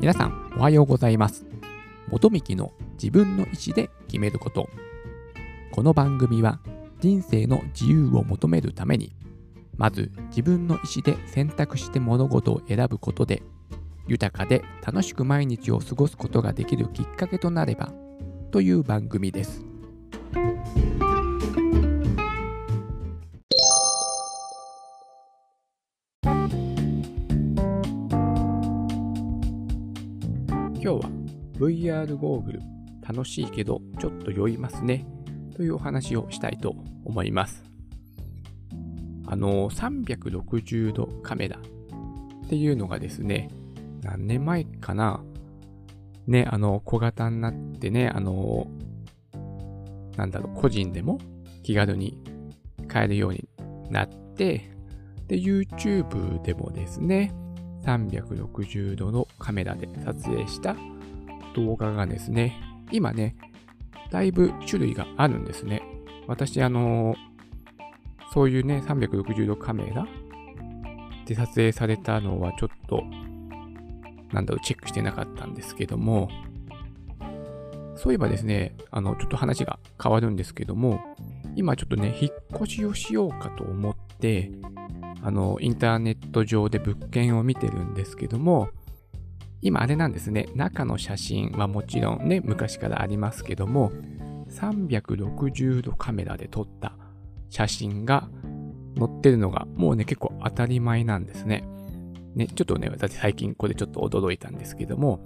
皆さんおはようございます。元幹の自分の意思で決めること。この番組は人生の自由を求めるためにまず自分の意思で選択して物事を選ぶことで豊かで楽しく毎日を過ごすことができるきっかけとなればという番組です。VR ゴーグル。楽しいけどちょっと酔いますね。というお話をしたいと思います。あの360度カメラ。っていうのがですね何年前かな。ね、あの、小型になってね、あの、なんだろう、個人でも気軽に買えるようになって、で、YouTube でもですね、360度のカメラで撮影した動画がですね、今ね、だいぶ種類があるんですね。私、あの、そういうね、360度カメラで撮影されたのはちょっとなんだろう、チェックしてなかったんですけども、そういえばですね、あの、ちょっと話が変わるんですけども、今ちょっとね、引っ越しをしようかと思って、あの、インターネット上で物件を見てるんですけども、今あれなんですね、中の写真はもちろんね、昔からありますけども、360度カメラで撮った写真が載ってるのがもうね、結構当たり前なんですね。ね、ちょっとね、私最近これちょっと驚いたんですけども、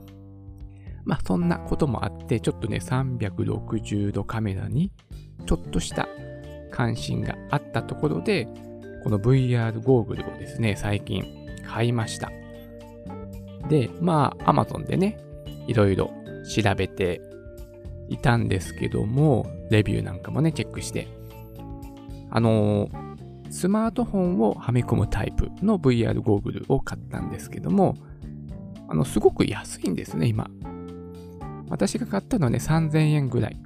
まあそんなこともあって、ちょっとね、360度カメラにちょっとした関心があったところで、この VR ゴーグルをですね、最近買いました。で、まあ Amazon でね、いろいろ調べていたんですけども、レビューなんかもね、チェックして、あの、スマートフォンをはめ込むタイプの VR ゴーグルを買ったんですけども、あの、すごく安いんですね、今。私が買ったのはね、3000円ぐらい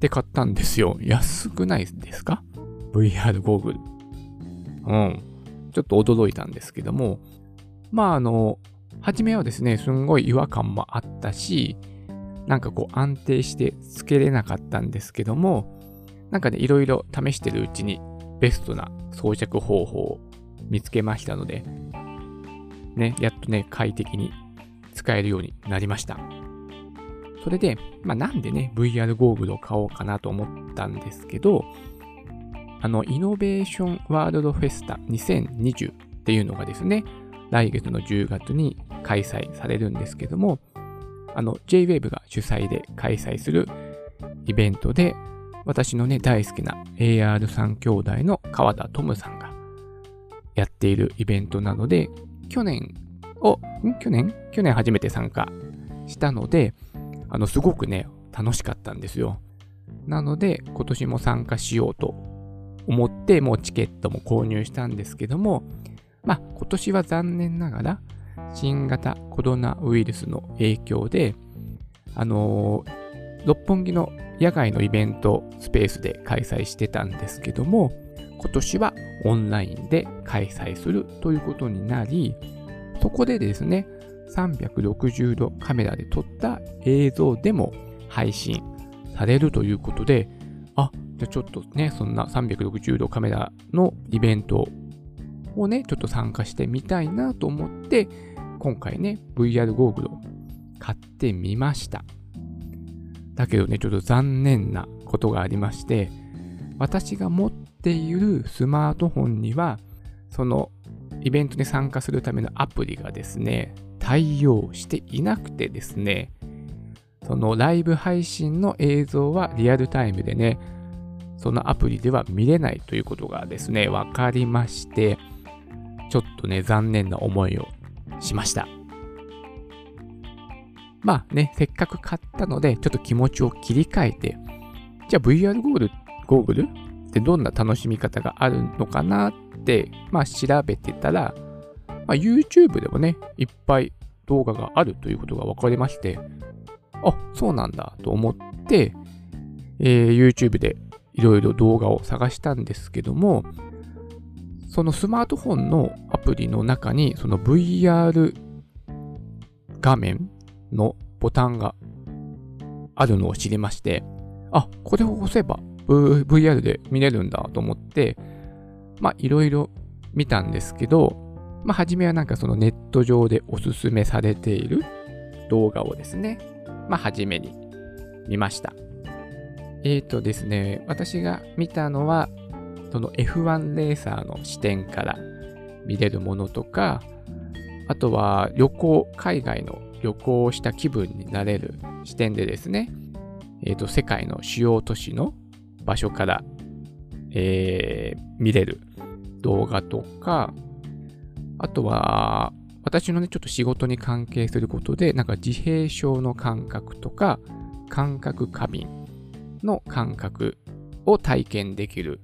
で買ったんですよ。安くないですか ?VR ゴーグル。うん。ちょっと驚いたんですけども、まああの、初めはですね、すんごい違和感もあったし、なんかこう安定してつけれなかったんですけども、なんかね、いろいろ試してるうちにベストな装着方法を見つけましたので、ね、やっとね、快適に使えるようになりました。それで、まあ、なんでね、VR ゴーグルを買おうかなと思ったんですけど、あの、イノベーションワールドフェスタ2020っていうのがですね、来月の10月に開催されるんですけども、あの、JWAVE が主催で開催するイベントで、私のね、大好きな AR3 兄弟の川田トムさんがやっているイベントなので、去年を、去年？去年初めて参加したので、あの、すごくね、楽しかったんですよ。なので、今年も参加しようと思って、もうチケットも購入したんですけども、まあ、今年は残念ながら、新型コロナウイルスの影響で、あのー、六本木の野外のイベントスペースで開催してたんですけども、今年はオンラインで開催するということになり、そこでですね、360度カメラで撮った映像でも配信されるということで、あ、じゃあちょっとね、そんな360度カメラのイベントををね、ちょっと参加してみたいなと思って、今回ね、VR ゴーグルを買ってみました。だけどね、ちょっと残念なことがありまして、私が持っているスマートフォンには、そのイベントに参加するためのアプリがですね、対応していなくてですね、そのライブ配信の映像はリアルタイムでね、そのアプリでは見れないということがですね、分かりまして、ちょっとね、残念な思いをしました。まあね、せっかく買ったので、ちょっと気持ちを切り替えて、じゃあ VR ゴール、ゴーグルってどんな楽しみ方があるのかなって、まあ調べてたら、まあ、YouTube でもね、いっぱい動画があるということが分かりまして、あ、そうなんだと思って、えー、YouTube でいろいろ動画を探したんですけども、そのスマートフォンのアプリの中に、その VR 画面のボタンがあるのを知りまして、あ、これを押せば VR で見れるんだと思って、まあいろいろ見たんですけど、まあ初めはなんかそのネット上でおすすめされている動画をですね、まあ初めに見ました。えーとですね、私が見たのは、その F1 レーサーの視点から見れるものとか、あとは旅行、海外の旅行をした気分になれる視点でですね、えーと、世界の主要都市の場所から、えー、見れる動画とか、あとは、私のね、ちょっと仕事に関係することで、なんか自閉症の感覚とか、感覚過敏の感覚を体験できる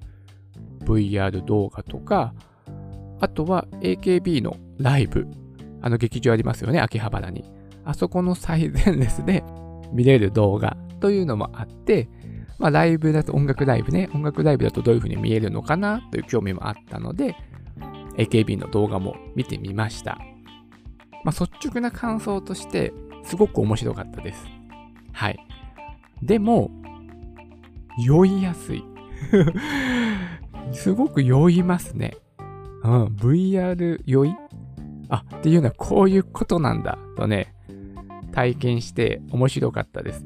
VR 動画とか、あとは AKB のライブ、あの劇場ありますよね、秋葉原に。あそこの最前列で見れる動画というのもあって、まあライブだと音楽ライブね、音楽ライブだとどういう風に見えるのかなという興味もあったので、AKB の動画も見てみました。まあ率直な感想として、すごく面白かったです。はい。でも、酔いやすい。すごく酔いますね。うん、VR 酔い？あ、っていうのはこういうことなんだとね、体験して面白かったです。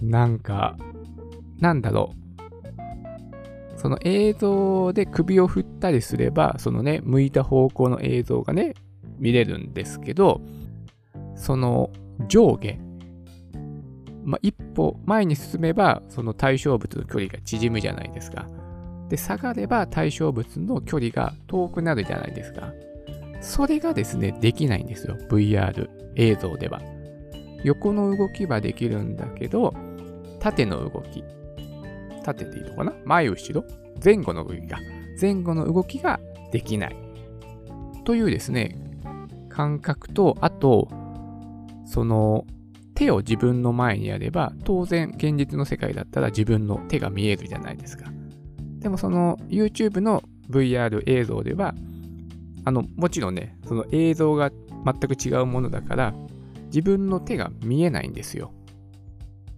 なんか、なんだろう。その映像で首を振ったりすれば、そのね、向いた方向の映像がね、見れるんですけど、その上下、まあ、一歩前に進めば、その対象物の距離が縮むじゃないですか。で、下がれば対象物の距離が遠くなるじゃないですか。それがですね、できないんですよ。VR 映像では。横の動きはできるんだけど、縦の動き。縦でいいのかな？前後ろ前後の動きが。前後の動きができない。というですね、感覚と、あと、その、手を自分の前にやれば、当然現実の世界だったら自分の手が見えるじゃないですか。でもその YouTube の VR 映像では、あの、もちろんね、その映像が全く違うものだから、自分の手が見えないんですよ。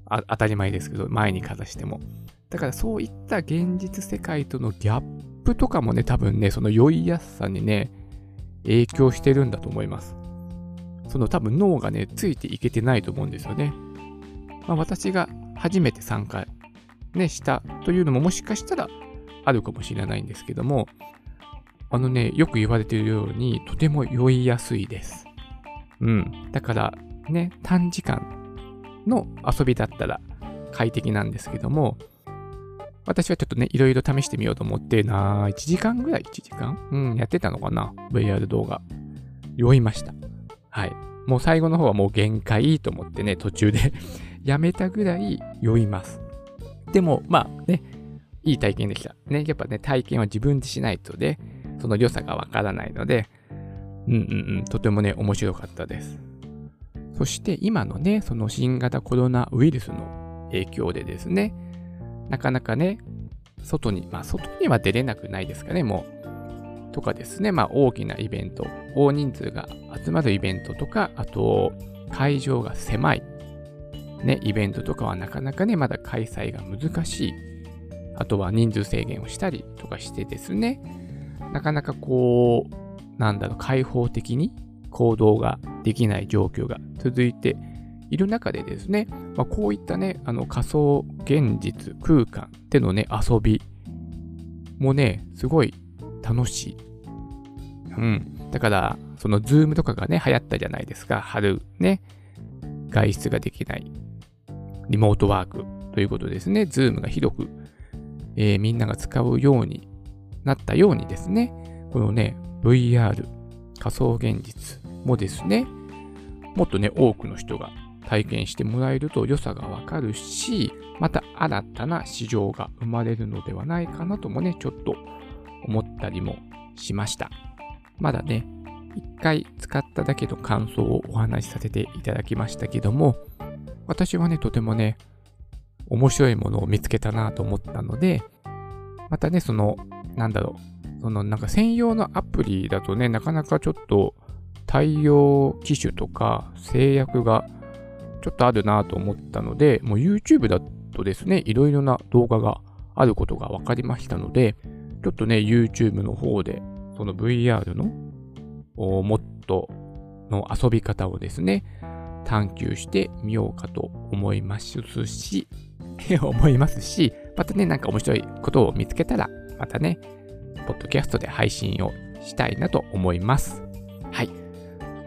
あ当たり前ですけど、前にかざしても。だからそういった現実世界とのギャップとかもね、多分ね、その酔いやすさにね、影響してるんだと思います。その多分脳がね、ついていけてないと思うんですよね。まあ、私が初めて参加、ね、したというのももしかしたらあるかもしれないんですけども、あのね、よく言われているように、とても酔いやすいです。うん。だから、ね、短時間の遊びだったら快適なんですけども、私はちょっとね、いろいろ試してみようと思って、な1時間ぐらい ?1 時間？うん、やってたのかな ?VR 動画。酔いました。はい。もう最後の方はもう限界と思ってね、途中で やめたぐらい酔います。でも、まあね、いい体験できた。ね、やっぱね、体験は自分でしないとね、その良さがわからないので、うんうんうん、とてもね、面白かったです。そして今のね、その新型コロナウイルスの影響でですね、なかなかね、外に、まあ外には出れなくないですかね、もう。とかですね、まあ大きなイベント、大人数が集まるイベントとか、あと会場が狭い、ね、イベントとかはなかなかね、まだ開催が難しい。あとは人数制限をしたりとかしてですね、なかなかこう、なんだろう、開放的に行動ができない状況が続いている中でですね、まあ、こういったね、あの仮想現実空間でのね、遊びもね、すごい楽しい。うん。だから、そのズームとかがね、流行ったじゃないですか。春ね、外出ができない。リモートワークということですね。ズームが広くえー、みんなが使うようになったようにですね、このね、VR、仮想現実もですね、もっとね、多くの人が体験してもらえると良さがわかるし、また新たな市場が生まれるのではないかなともね、ちょっと思ったりもしました。まだね、一回使っただけの感想をお話しさせていただきましたけども、私はね、とてもね、面白いものを見つけたなと思ったので、またね、その、なんだろう、そのなんか専用のアプリだとね、なかなかちょっと対応機種とか制約がちょっとあるなと思ったので、もう YouTube だとですね、いろいろな動画があることが分かりましたので、ちょっとね、YouTube の方で、その VR のもっとの遊び方をですね、探求してみようかと思いますし、思いますし、またね、なんか面白いことを見つけたら、またね、ポッドキャストで配信をしたいなと思います。はい。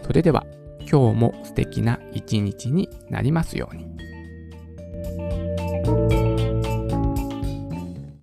それでは、今日も素敵な一日になりますように。